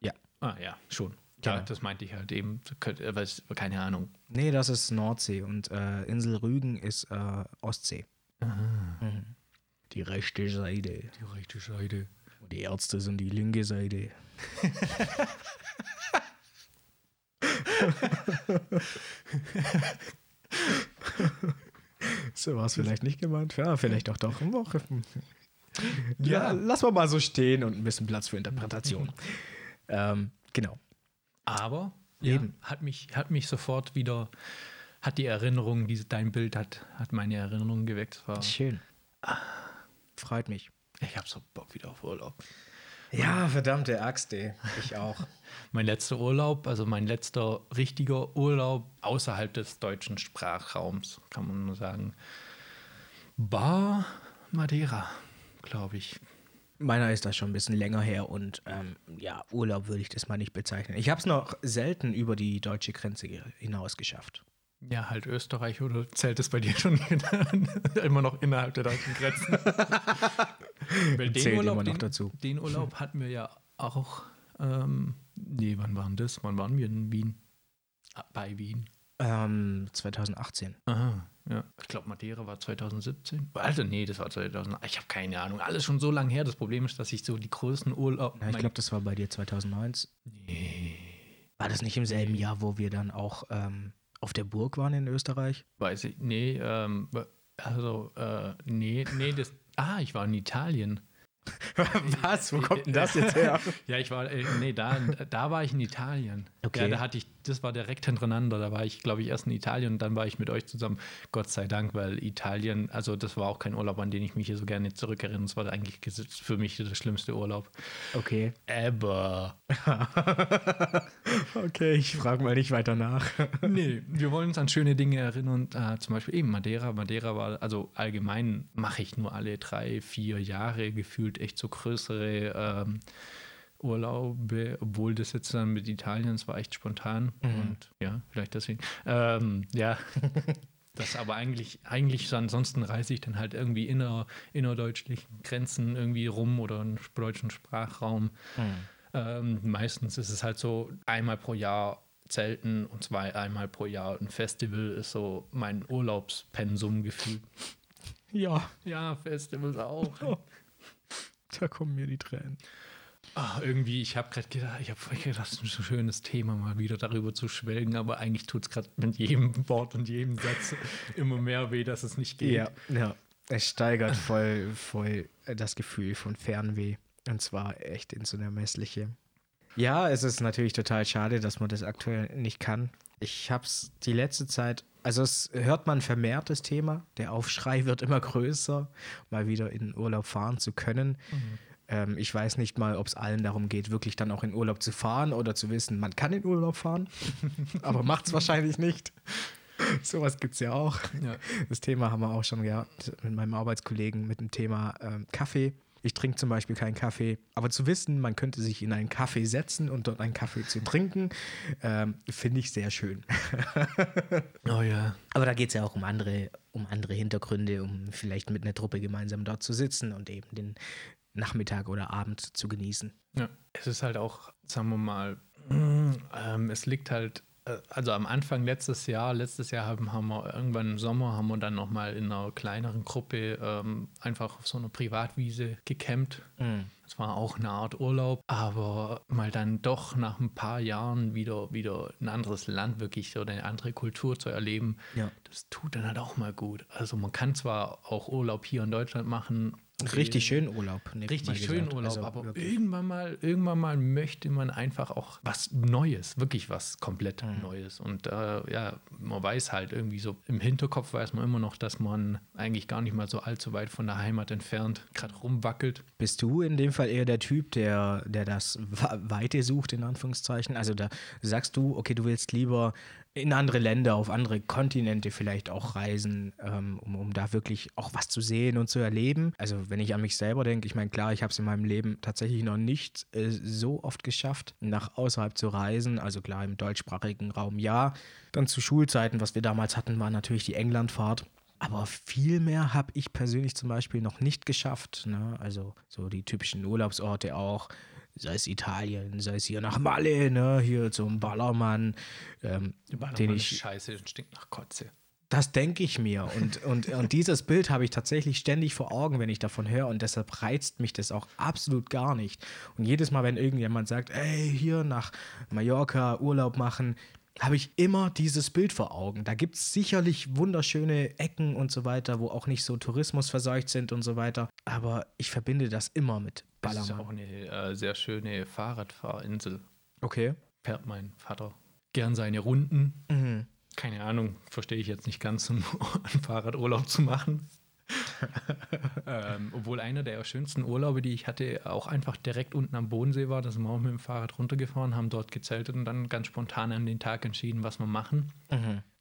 Ja. Ah ja, schon. Ja, Genau. das meinte ich halt eben. Äh, Keine Ahnung. Nee, das ist Nordsee und äh, Insel Rügen ist äh, Ostsee. Mhm. Die rechte Seite. Die rechte Seite. Und die Ärzte sind die linke Seite. so war es vielleicht nicht gemeint. Ja, vielleicht auch doch. Doch. Ja, Ja. lass mal mal so stehen und ein bisschen Platz für Interpretation. ähm, genau. Aber Eben. ja, hat, mich, hat mich sofort wieder, hat die Erinnerung, diese, dein Bild hat, hat meine Erinnerung geweckt. War, Schön. Freut mich. ich habe so Bock wieder auf Urlaub. Ja, verdammte Axt, ey. Ich auch. Mein letzter Urlaub, also mein letzter richtiger Urlaub außerhalb des deutschen Sprachraums, kann man nur sagen, war Madeira, glaube ich. Meiner ist das schon ein bisschen länger her und ähm, ja, Urlaub würde ich das mal nicht bezeichnen. Ich habe es noch selten über die deutsche Grenze hinaus geschafft. Ja, halt Österreich oder zählt es bei dir schon immer noch innerhalb der deutschen Grenzen? Weil den Urlaub, den, dazu. Den Urlaub hatten wir ja auch. Ähm, nee, wann waren das? Wann waren wir in Wien? Ah, Bei Wien. Ähm, 2018. Aha, ja. Ich glaube, Madeira war 2017. Also, nee, das war 2000. Ich habe keine Ahnung. Alles schon so lange her. Das Problem ist, dass ich so die größten Urlaub. Ja, ich glaube, das war bei dir 2019. Nee, War das nicht im selben Jahr, wo wir dann auch ähm, auf der Burg waren in Österreich? weiß ich. Nee, ähm, also, äh, nee, nee, das. Ah, ich war in Italien. Was? Wo kommt denn das jetzt her? Ja, ich war, äh, nee, da, da war ich in Italien. Okay. Ja, da hatte ich, das war direkt hintereinander. Da war ich, glaube ich, erst in Italien und dann war ich mit euch zusammen. Gott sei Dank, weil Italien, also das war auch kein Urlaub, an den ich mich hier so gerne zurückerinnere. Das war eigentlich für mich der schlimmste Urlaub. Okay. Aber. Okay, ich frage mal nicht weiter nach. Nee, wir wollen uns an schöne Dinge erinnern. Äh, zum Beispiel eben Madeira. Madeira war, also allgemein mache ich nur alle drei, vier Jahre gefühlt echt so größere ähm, Urlaube, obwohl das jetzt dann mit Italien, es war echt spontan. Und ja, vielleicht deswegen. Ähm, ja. Das aber eigentlich, eigentlich so ansonsten reise ich dann halt irgendwie inner, innerdeutschlichen Grenzen irgendwie rum oder im deutschen Sprachraum. Ähm, meistens ist es halt so einmal pro Jahr Zelten und zwei einmal pro Jahr ein Festival ist so mein Urlaubspensum gefühlt. Ja, Ja, Festivals auch. da kommen mir die Tränen. Ah, irgendwie, ich habe gerade gedacht, ich habe gedacht, das ist ein schönes Thema, mal wieder darüber zu schwelgen, aber eigentlich tut es gerade mit jedem Wort und jedem Satz immer mehr weh, dass es nicht geht. Ja, ja. Es steigert voll, voll das Gefühl von Fernweh. Und zwar echt ins Unermessliche. Ja, es ist natürlich total schade, dass man das aktuell nicht kann. Ich habe es die letzte Zeit, also es hört man vermehrt das Thema. Der Aufschrei wird immer größer, mal wieder in den Urlaub fahren zu können. Ähm, ich weiß nicht mal, ob es allen darum geht, wirklich dann auch in Urlaub zu fahren oder zu wissen, man kann in Urlaub fahren, aber macht es wahrscheinlich nicht. Sowas gibt es ja auch. Ja. Das Thema haben wir auch schon gehabt mit meinem Arbeitskollegen mit dem Thema ähm, Kaffee. Ich trinke zum Beispiel keinen Kaffee, aber zu wissen, man könnte sich in einen Kaffee setzen und dort einen Kaffee zu trinken, ähm, finde ich sehr schön. Oh ja. Aber da geht es ja auch um andere, um andere Hintergründe, um vielleicht mit einer Truppe gemeinsam dort zu sitzen und eben den Nachmittag oder Abend zu genießen. Ja, es ist halt auch, sagen wir mal, ähm, es liegt halt, also am Anfang letztes Jahr, letztes Jahr haben, haben wir irgendwann im Sommer, haben wir dann nochmal in einer kleineren Gruppe ähm, einfach auf so einer Privatwiese gecampt. Das war auch eine Art Urlaub, aber mal dann doch nach ein paar Jahren wieder, wieder ein anderes Land wirklich oder eine andere Kultur zu erleben, Ja. das tut dann halt auch mal gut. Also man kann zwar auch Urlaub hier in Deutschland machen. Richtig schön Urlaub. Richtig schön gesagt. Urlaub, Also aber wirklich. irgendwann mal, irgendwann mal möchte man einfach auch was Neues, wirklich was komplett Mhm. Neues. Und äh, ja, man weiß halt irgendwie so, im Hinterkopf weiß man immer noch, dass man eigentlich gar nicht mal so allzu weit von der Heimat entfernt gerade rumwackelt. Bist du in dem Fall eher der Typ, der, der das Weite sucht, in Anführungszeichen? Also da sagst du, okay, du willst lieber in andere Länder, auf andere Kontinente vielleicht auch reisen, ähm, um, um da wirklich auch was zu sehen und zu erleben. Also wenn ich an mich selber denke, ich meine, klar, ich habe es in meinem Leben tatsächlich noch nicht äh, so oft geschafft, nach außerhalb zu reisen. Also klar, im deutschsprachigen Raum ja. Dann zu Schulzeiten, was wir damals hatten, war natürlich die Englandfahrt. Aber viel mehr habe ich persönlich zum Beispiel noch nicht geschafft. Ne? Also so die typischen Urlaubsorte auch. Sei es Italien, sei es hier nach Malle, ne, hier zum Ballermann, ähm, den ich Scheiße, das stinkt nach Kotze. das denke ich mir. Und, und, und dieses Bild habe ich tatsächlich ständig vor Augen, wenn ich davon höre. Und deshalb reizt mich das auch absolut gar nicht. Und jedes Mal, wenn irgendjemand sagt, ey, hier nach Mallorca Urlaub machen, habe ich immer dieses Bild vor Augen. Da gibt es sicherlich wunderschöne Ecken und so weiter, wo auch nicht so Tourismus verseucht sind und so weiter. Aber ich verbinde das immer mit Das ist Ballermann. auch eine äh, sehr schöne Fahrradfahrinsel. Okay. Fährt mein Vater gern seine Runden. Mhm. Keine Ahnung, verstehe ich jetzt nicht ganz, um einen Fahrradurlaub zu machen. ähm, obwohl einer der schönsten Urlaube, die ich hatte, auch einfach direkt unten am Bodensee war. Da sind wir auch mit dem Fahrrad runtergefahren, haben dort gezeltet und dann ganz spontan an den Tag entschieden, was wir machen.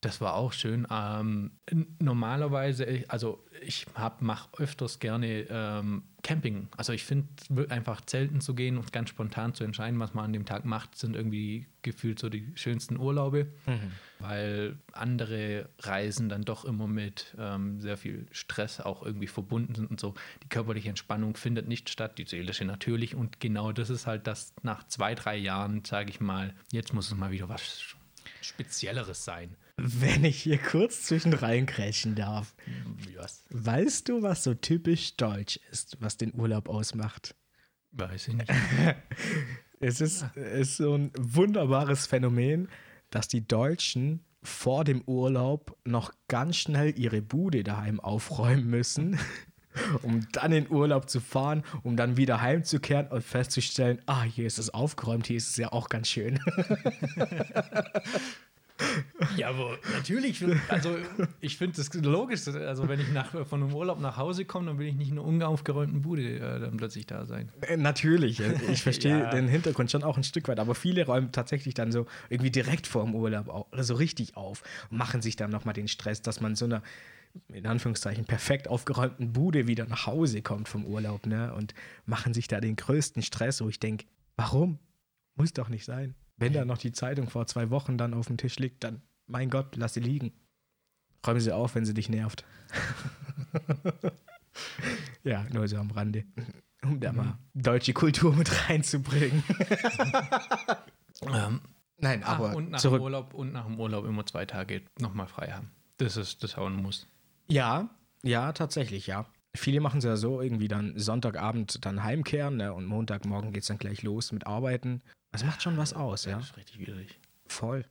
Das war auch schön. Ähm, normalerweise, also ich mache öfters gerne ähm, Camping. Also ich finde einfach zelten zu gehen und ganz spontan zu entscheiden, was man an dem Tag macht, sind irgendwie gefühlt so die schönsten Urlaube, weil andere Reisen dann doch immer mit ähm, sehr viel Stress auch irgendwie verbunden sind und so. Die körperliche Entspannung findet nicht statt, die seelische natürlich. Und genau das ist halt das nach zwei, drei Jahren, sage ich mal, jetzt muss es mal wieder was Spezielleres sein. Wenn ich hier kurz zwischen reinkrätschen darf. Was? Weißt du, was so typisch deutsch ist, was den Urlaub ausmacht? Weiß ich nicht. Es ist, es ist so ein wunderbares Phänomen, dass die Deutschen vor dem Urlaub noch ganz schnell ihre Bude daheim aufräumen müssen, um dann in Urlaub zu fahren, um dann wieder heimzukehren und festzustellen, ah, hier ist es aufgeräumt, hier ist es ja auch ganz schön. Ja, aber natürlich, also ich finde das logisch. Also wenn ich nach, von einem Urlaub nach Hause komme, dann will ich nicht in einer unaufgeräumten Bude äh, dann plötzlich da sein. Äh, Natürlich, äh, ich verstehe Ja. den Hintergrund schon auch ein Stück weit, aber viele räumen tatsächlich dann so irgendwie direkt vor dem Urlaub au- so richtig auf und machen sich dann nochmal den Stress, dass man so einer in Anführungszeichen perfekt aufgeräumten Bude wieder nach Hause kommt vom Urlaub, ne? Und machen sich da den größten Stress, wo ich denke, warum? Muss doch nicht sein. Wenn da noch die Zeitung vor zwei Wochen dann auf dem Tisch liegt, dann, mein Gott, lass sie liegen. Räumen sie auf, wenn sie dich nervt. ja, nur so am Rande. Um da mal deutsche Kultur mit reinzubringen. Ähm, Nein, ah, aber und nach zurück. dem Urlaub und nach dem Urlaub immer zwei Tage nochmal frei haben. Das ist das auch ein Muss. Ja, ja, tatsächlich, ja. Viele machen es ja so, irgendwie dann Sonntagabend dann heimkehren ne, und Montagmorgen geht es dann gleich los mit Arbeiten. Das macht schon was aus, ja. Das ist richtig widerlich. Voll.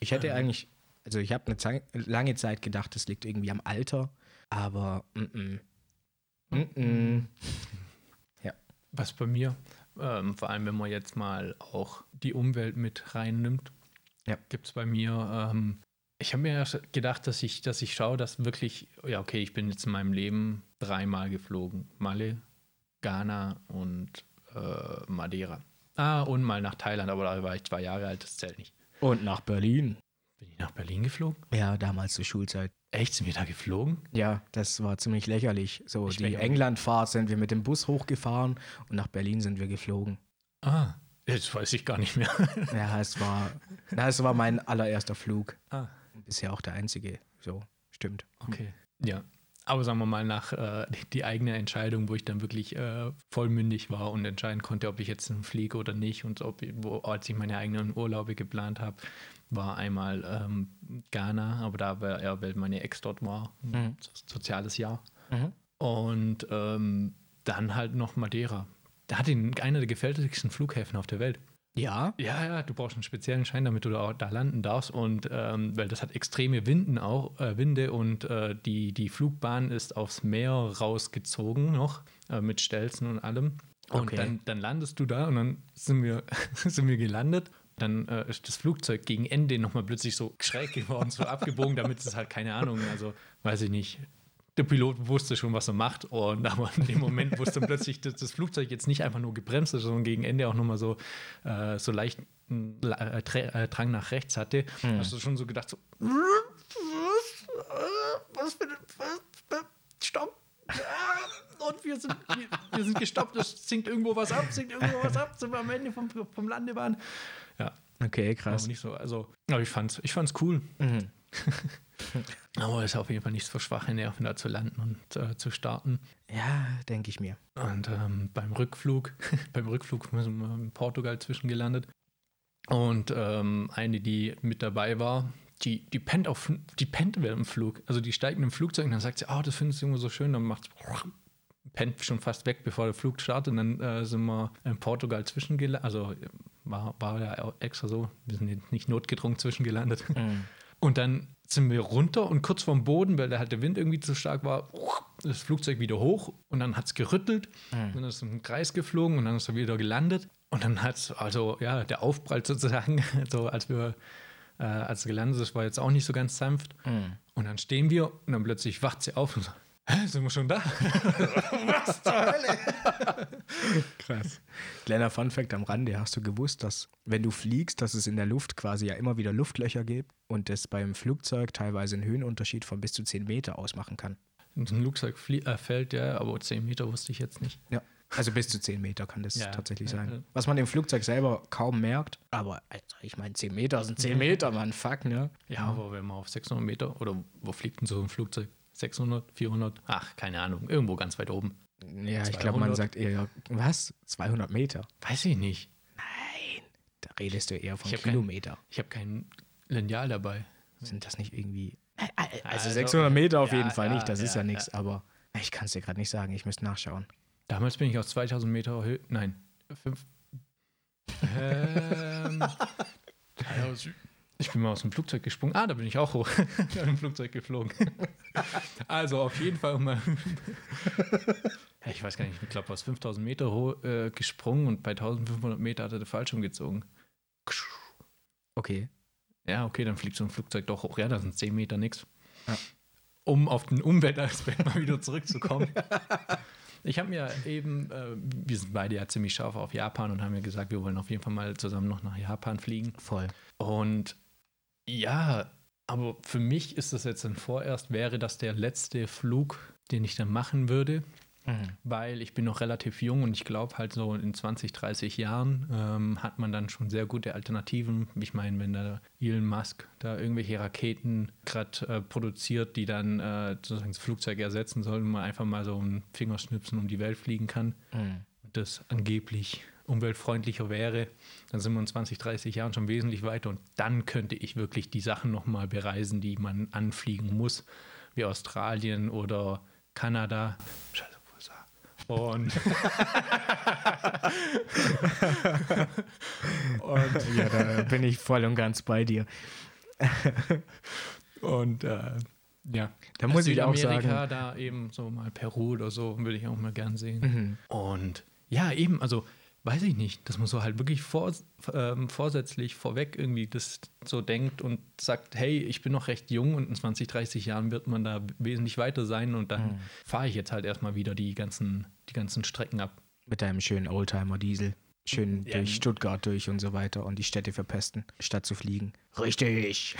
Ich hätte eigentlich, also ich habe eine Zei- lange Zeit gedacht, das liegt irgendwie am Alter, aber mm -mm. Mm -mm. Was bei mir, ähm, vor allem wenn man jetzt mal auch die Umwelt mit reinnimmt, Ja. gibt es bei mir, ähm, ich habe mir gedacht, dass ich, dass ich schaue, dass wirklich, ja okay, ich bin jetzt in meinem Leben dreimal geflogen. Malle, Ghana und äh, Madeira. Ah, und mal nach Thailand, aber da war ich zwei Jahre alt, das zählt nicht. Und nach Berlin. Bin ich nach Berlin geflogen? Ja, damals zur Schulzeit. Echt, sind wir da geflogen? Ja, das war ziemlich lächerlich. So, Ich die Englandfahrt sind wir mit dem Bus hochgefahren und nach Berlin sind wir geflogen. Ah, jetzt weiß ich gar nicht mehr. Ja, es war, na, es war mein allererster Flug. ah, Bisher auch der einzige. So, stimmt. okay. Ja. Aber sagen wir mal, nach äh, die eigene Entscheidung, wo ich dann wirklich äh, vollmündig war und entscheiden konnte, ob ich jetzt fliege oder nicht und ob, wo, als ich meine eigenen Urlaube geplant habe, war einmal ähm, Ghana, aber da war eher, weil meine Ex dort war, so- soziales Jahr. Mhm. Und ähm, dann halt noch Madeira. Da hat ihn einer der gefährlichsten Flughäfen auf der Welt. Ja, Ja, ja, du brauchst einen speziellen Schein, damit du da, da landen darfst. Und ähm, weil das hat extreme Winden auch, äh, Winde und äh, die, die Flugbahn ist aufs Meer rausgezogen noch, äh, mit Stelzen und allem. Und Okay. dann, dann landest du da und dann sind wir, sind wir gelandet. Dann äh, ist das Flugzeug gegen Ende nochmal plötzlich so schräg geworden, so abgebogen, damit es halt, keine Ahnung, also weiß ich nicht. Der Pilot wusste schon, was er macht, und aber in dem Moment wusste plötzlich, dass das Flugzeug jetzt nicht einfach nur gebremst ist, sondern gegen Ende auch nochmal so, äh, so leicht einen äh, äh, Drang nach rechts hatte. Hast du schon so gedacht, so, was für ein, was, stopp. Und wir sind, wir, wir sind gestoppt, es sinkt irgendwo was ab, sinkt irgendwo was ab, sind wir am Ende vom, vom Landebahn. Ja, okay, aber krass. nicht so, also, aber ich fand's, ich fand's cool. Mhm. Aber es ist auf jeden Fall nichts für schwache Nerven, da zu landen und äh, zu starten. Ja, denke ich mir. Und ähm, beim Rückflug, beim Rückflug sind wir in Portugal zwischengelandet. Und ähm, eine, die mit dabei war, die, die pennt auf, die pennt während dem Flug. Also die steigt in ein Flugzeug und dann sagt sie, oh, das findest du immer so schön, dann macht pennt schon fast weg, bevor der Flug startet. Und dann äh, sind wir in Portugal zwischengelandet. Also war, war ja extra so, wir sind nicht notgedrungen zwischengelandet. Mhm. Und dann sind wir runter und kurz vorm Boden, weil da halt der Wind irgendwie zu stark war, das Flugzeug wieder hoch und dann hat es gerüttelt mhm. und dann ist ein Kreis geflogen und dann ist er wieder gelandet. Und dann hat es, also ja, der Aufprall sozusagen, so als wir, äh, als es gelandet ist, war jetzt auch nicht so ganz sanft. Mhm. Und dann stehen wir und dann plötzlich wacht sie auf und sagt, Hä, sind wir schon da? Was zur Hölle? Krass. Kleiner Funfact am Rande. Hast du gewusst, dass wenn du fliegst, dass es in der Luft quasi ja immer wieder Luftlöcher gibt und es beim Flugzeug teilweise einen Höhenunterschied von bis zu 10 Meter ausmachen kann? Ein Flugzeug äh, fällt ja, aber 10 Meter wusste ich jetzt nicht. Ja. Also bis zu 10 Meter kann das ja, tatsächlich ja, sein. Ja. Was man im Flugzeug selber kaum merkt, aber also ich meine, 10 Meter sind 10 Meter, man, fuck, ne? Ja, aber wenn man auf 600 Meter, oder wo fliegt denn so ein Flugzeug? 600, 400, ach, keine Ahnung, irgendwo ganz weit oben. Ja, 200. ich glaube, man sagt eher, was? 200 Meter? Weiß ich nicht. Nein, da redest du eher von ich Kilometer. Kein, ich habe kein Lineal dabei. Sind das nicht irgendwie. Also, also 600 Meter auf ja, jeden Fall ja, nicht, das ja, ist ja nichts, aber ich kann es dir gerade nicht sagen, ich müsste nachschauen. Damals bin ich aus 2000 Meter Höhe, nein, 5. ähm, Ich bin mal aus dem Flugzeug gesprungen. Ah, da bin ich auch hoch. aus dem Flugzeug geflogen. also auf jeden Fall mal. ich weiß gar nicht, ich glaube, aus 5000 Meter hoch, äh, gesprungen und bei 1500 Meter hat er den Fallschirm gezogen. Okay. Ja, okay, dann fliegt so ein Flugzeug doch hoch. Ja, da sind 10 Meter nichts. Ja. Um auf den Umweltaspekt mal wieder zurückzukommen. Ich habe mir eben, äh, wir sind beide ja ziemlich scharf auf Japan und haben mir gesagt, wir wollen auf jeden Fall mal zusammen noch nach Japan fliegen. Voll. Und ja, aber für mich ist das jetzt dann vorerst, wäre das der letzte Flug, den ich dann machen würde, mhm. weil ich bin noch relativ jung und ich glaube halt so in 20, 30 Jahren ähm, hat man dann schon sehr gute Alternativen. Ich meine, wenn der Elon Musk da irgendwelche Raketen gerade äh, produziert, die dann äh, sozusagen das Flugzeug ersetzen sollen man einfach mal so einen Fingerschnipsen um die Welt fliegen kann, mhm. das angeblich umweltfreundlicher wäre, dann sind wir in 20, 30 Jahren schon wesentlich weiter und dann könnte ich wirklich die Sachen nochmal bereisen, die man anfliegen muss, wie Australien oder Kanada. Scheiße, und, und ja, da bin ich voll und ganz bei dir. und äh, ja, da muss ich auch sagen, da eben so mal Peru oder so würde ich auch mal gern sehen. Mhm. Und ja, eben, also weiß ich nicht, dass man so halt wirklich vor, ähm, vorsätzlich vorweg irgendwie das so denkt und sagt, hey, ich bin noch recht jung und in 20, 30 Jahren wird man da wesentlich weiter sein und dann mhm. fahre ich jetzt halt erstmal wieder die ganzen, die ganzen Strecken ab. Mit einem schönen Oldtimer-Diesel. Schön ja, durch Stuttgart durch und so weiter und die Städte verpesten, statt zu fliegen. Richtig!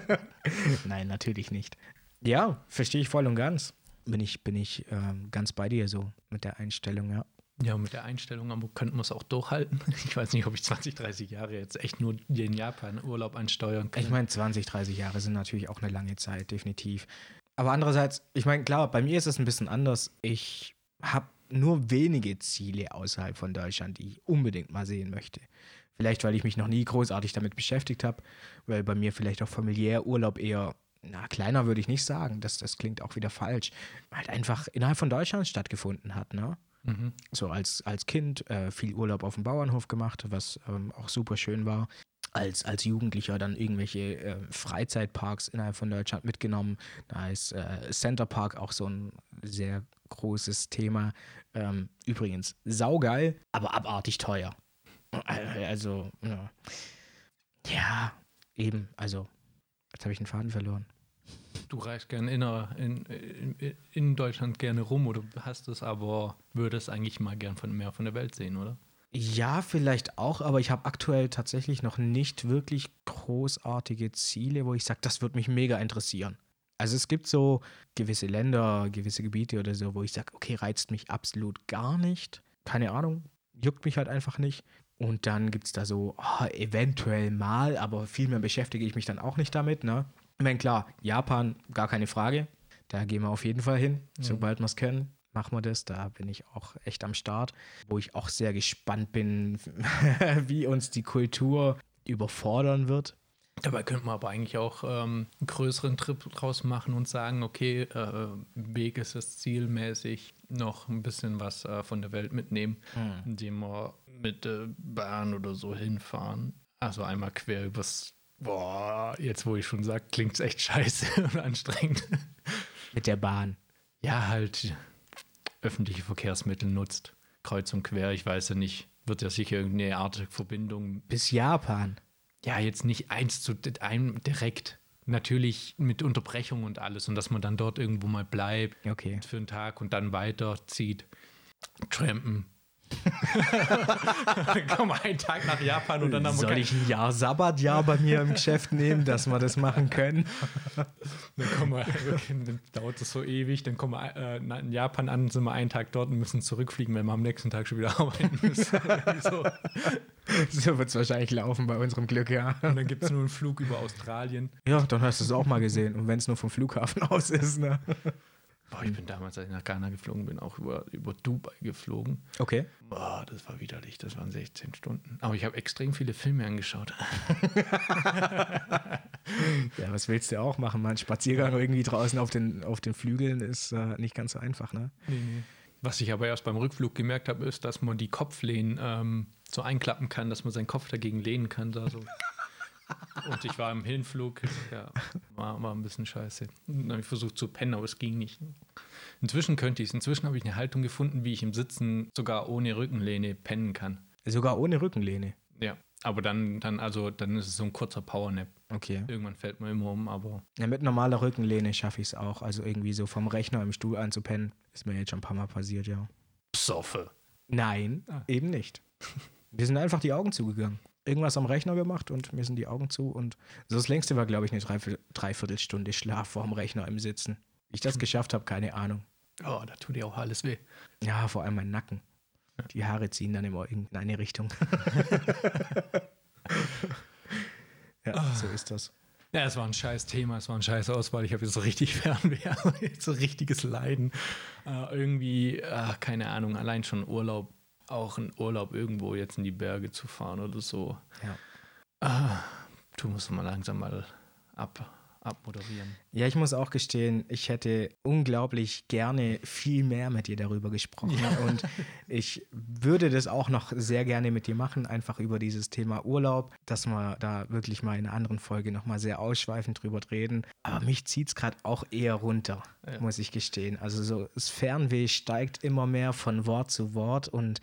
Nein, natürlich nicht. Ja, verstehe ich voll und ganz. Bin ich, bin ich ähm, ganz bei dir so mit der Einstellung, ja. Ja, mit der Einstellung aber könnten wir es auch durchhalten. Ich weiß nicht, ob ich 20, 30 Jahre jetzt echt nur den Japan-Urlaub ansteuern kann. Ich meine, 20, 30 Jahre sind natürlich auch eine lange Zeit, definitiv. Aber andererseits, ich meine, klar, bei mir ist es ein bisschen anders. Ich habe nur wenige Ziele außerhalb von Deutschland, die ich unbedingt mal sehen möchte. Vielleicht, weil ich mich noch nie großartig damit beschäftigt habe, weil bei mir vielleicht auch familiär Urlaub eher, na, kleiner würde ich nicht sagen, das, das klingt auch wieder falsch, halt einfach innerhalb von Deutschland stattgefunden hat, ne? Mhm. So als, als Kind äh, viel Urlaub auf dem Bauernhof gemacht, was ähm, auch super schön war. Als, als Jugendlicher dann irgendwelche äh, Freizeitparks innerhalb von Deutschland mitgenommen. Da ist äh, Center Park auch so ein sehr großes Thema. Ähm, übrigens saugeil, aber abartig teuer. Also, ja. ja, eben, also, jetzt habe ich den Faden verloren du reist gerne in, in, in, Deutschland gerne rum oder hast es, aber würdest eigentlich mal gern von mehr von der Welt sehen, oder? Ja, vielleicht auch, aber ich habe aktuell tatsächlich noch nicht wirklich großartige Ziele, wo ich sage, das würde mich mega interessieren. Also es gibt so gewisse Länder, gewisse Gebiete oder so, wo ich sage, okay, reizt mich absolut gar nicht. Keine Ahnung, juckt mich halt einfach nicht. Und dann gibt es da so, oh, eventuell mal, aber viel mehr beschäftige ich mich dann auch nicht damit, ne? Ich meine, klar, Japan, gar keine Frage. Da gehen wir auf jeden Fall hin. Sobald wir es können, machen wir das. Da bin ich auch echt am Start. Wo ich auch sehr gespannt bin, wie uns die Kultur überfordern wird. Dabei könnte man aber eigentlich auch ähm, einen größeren Trip draus machen und sagen, okay, äh, Weg ist es zielmäßig, noch ein bisschen was äh, von der Welt mitnehmen, indem wir mit der Bahn oder so hinfahren. Also einmal quer übers, boah, jetzt wo ich schon sage, klingt es echt scheiße und anstrengend. Mit der Bahn. Ja, halt öffentliche Verkehrsmittel nutzt, kreuz und quer, ich weiß ja nicht, wird ja sicher irgendeine Art Verbindung Bis Japan. ja, jetzt nicht eins zu einem direkt. Natürlich mit Unterbrechung und alles und dass man dann dort irgendwo mal bleibt Okay. für einen Tag und dann weiterzieht. Trampen. dann kommen wir einen Tag nach Japan und dann wir Soll ich ein Jahr Sabbatjahr bei mir im Geschäft nehmen, dass wir das machen können? dann kommen wir, dann dauert das so ewig, dann kommen wir äh, in Japan an, sind wir einen Tag dort und müssen zurückfliegen, weil wir am nächsten Tag schon wieder arbeiten müssen. So. So wird es wahrscheinlich laufen bei unserem Glück, ja. Und dann gibt es nur einen Flug über Australien. Ja, dann hast du es auch mal gesehen. Und wenn es nur vom Flughafen aus ist, ne? Boah, ich bin damals, als ich nach Ghana geflogen bin, auch über, über Dubai geflogen. Okay. Boah, das war widerlich, das waren 16 Stunden. Aber ich habe extrem viele Filme angeschaut. Ja, was willst du auch machen? Mal ein Spaziergang irgendwie draußen auf den, auf den Flügeln ist äh, nicht ganz so einfach, ne? Was ich aber erst beim Rückflug gemerkt habe, ist, dass man die Kopflehnen ähm, so einklappen kann, dass man seinen Kopf dagegen lehnen kann. Da so. Und ich war im Hinflug, ja, war, war ein bisschen scheiße. Dann habe ich versucht zu pennen, aber es ging nicht. Inzwischen könnte ich es. Inzwischen habe ich eine Haltung gefunden, wie ich im Sitzen sogar ohne Rückenlehne pennen kann. Sogar ohne Rückenlehne. Ja, aber dann, dann, also, dann ist es so ein kurzer Powernap. Okay. Irgendwann fällt man immer um, aber Ja, mit normaler Rückenlehne schaffe ich es auch. Also irgendwie so vom Rechner im Stuhl anzupennen. Ist mir jetzt schon ein paar Mal passiert, ja. psoffe. Nein, Ah. eben nicht. Wir sind einfach die Augen zugegangen. Irgendwas am Rechner gemacht und mir sind die Augen zu. Und das längste war, glaube ich, eine Dreiviertel, Dreiviertelstunde Schlaf vorm Rechner im Sitzen. Wie ich das geschafft habe, keine Ahnung. Oh, da tut dir auch alles weh. Ja, vor allem mein Nacken. Die Haare ziehen dann immer in eine Richtung. ja, so ist das. Ja, es war ein scheiß Thema, es war ein scheiß Auswahl. Ich habe jetzt so richtig Fernweh, so richtiges Leiden. Äh, irgendwie, äh, keine Ahnung, allein schon Urlaub, auch ein Urlaub irgendwo jetzt in die Berge zu fahren oder so. Ja. Ah, du musst mal langsam mal ab, abmoderieren. Ja, ich muss auch gestehen, ich hätte unglaublich gerne viel mehr mit dir darüber gesprochen. Und ich würde das auch noch sehr gerne mit dir machen, einfach über dieses Thema Urlaub, dass wir da wirklich mal in einer anderen Folge nochmal sehr ausschweifend drüber reden. Aber mich zieht es gerade auch eher runter, Ja. muss ich gestehen. Also so das Fernweh steigt immer mehr von Wort zu Wort und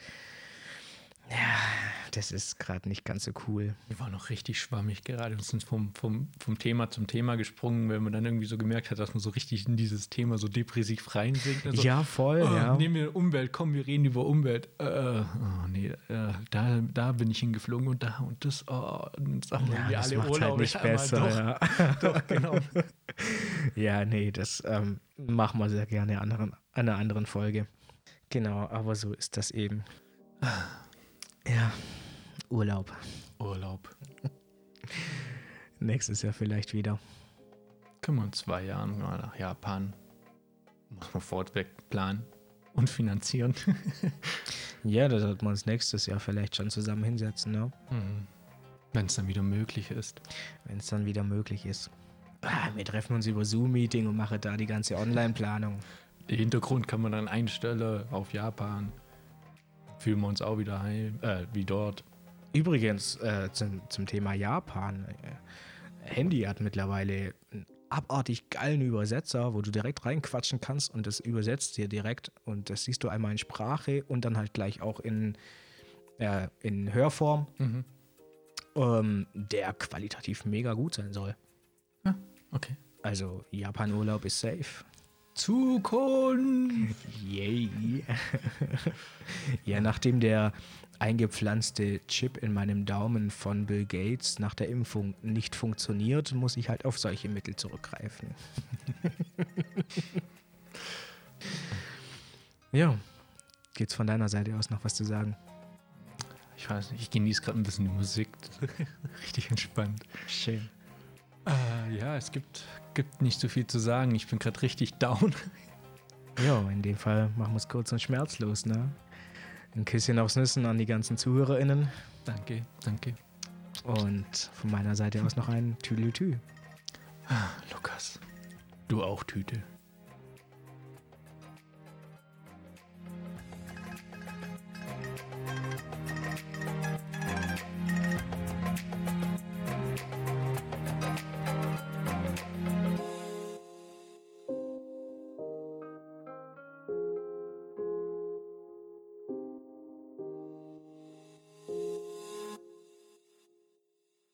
ja, das ist gerade nicht ganz so cool. Wir waren noch richtig schwammig gerade und sind vom, vom, vom Thema zum Thema gesprungen, wenn man dann irgendwie so gemerkt hat, dass man so richtig in dieses Thema so depressiv reinsinkt. Also, ja, voll, Oh, ja. Nehmen wir Umwelt, komm, wir reden über Umwelt. Äh, oh, nee, äh, da, da bin ich hingeflogen und da und das. Oh, und sagen Ja, wir das alle Urlaub. halt nicht besser. Doch, ja. doch, genau. Ja, nee, das ähm, machen wir sehr gerne in anderen, einer anderen Folge. Genau, aber so ist das eben. Ja, Urlaub. Urlaub. Nächstes Jahr vielleicht wieder. Können wir in zwei Jahren mal nach Japan. Muss man fortweg planen und finanzieren. Ja, da sollten wir uns nächstes Jahr vielleicht schon zusammen hinsetzen, ne? Mhm. Wenn es dann wieder möglich ist. wenn es dann wieder möglich ist. Ah, wir treffen uns über Zoom-Meeting und machen da die ganze Online-Planung. Den Hintergrund kann man dann einstellen auf Japan. Fühlen wir uns auch wieder heim, äh, wie dort. Übrigens, äh, zum, zum Thema Japan. Äh, Handy hat mittlerweile einen abartig geilen Übersetzer, wo du direkt reinquatschen kannst und das übersetzt dir direkt. Und das siehst du einmal in Sprache und dann halt gleich auch in, äh, in Hörform, Mhm. ähm, der qualitativ mega gut sein soll. Ja, okay. Also Japan-Urlaub ist safe. Zukunft! Yay. ja, nachdem der eingepflanzte Chip in meinem Daumen von Bill Gates nach der Impfung nicht funktioniert, muss ich halt auf solche Mittel zurückgreifen. ja. Geht's von deiner Seite aus noch was zu sagen? Ich weiß nicht, ich genieße gerade ein bisschen die Musik. Richtig entspannt. Schön. Äh, ja, es gibt, gibt nicht so viel zu sagen. Ich bin gerade richtig down. Ja, in dem Fall machen wir es kurz und schmerzlos, ne? Ein Küsschen aufs Nüssen an die ganzen ZuhörerInnen. Danke, danke. Und von meiner Seite aus noch ein Tüdelütü. Ah, Lukas, du auch Tüte.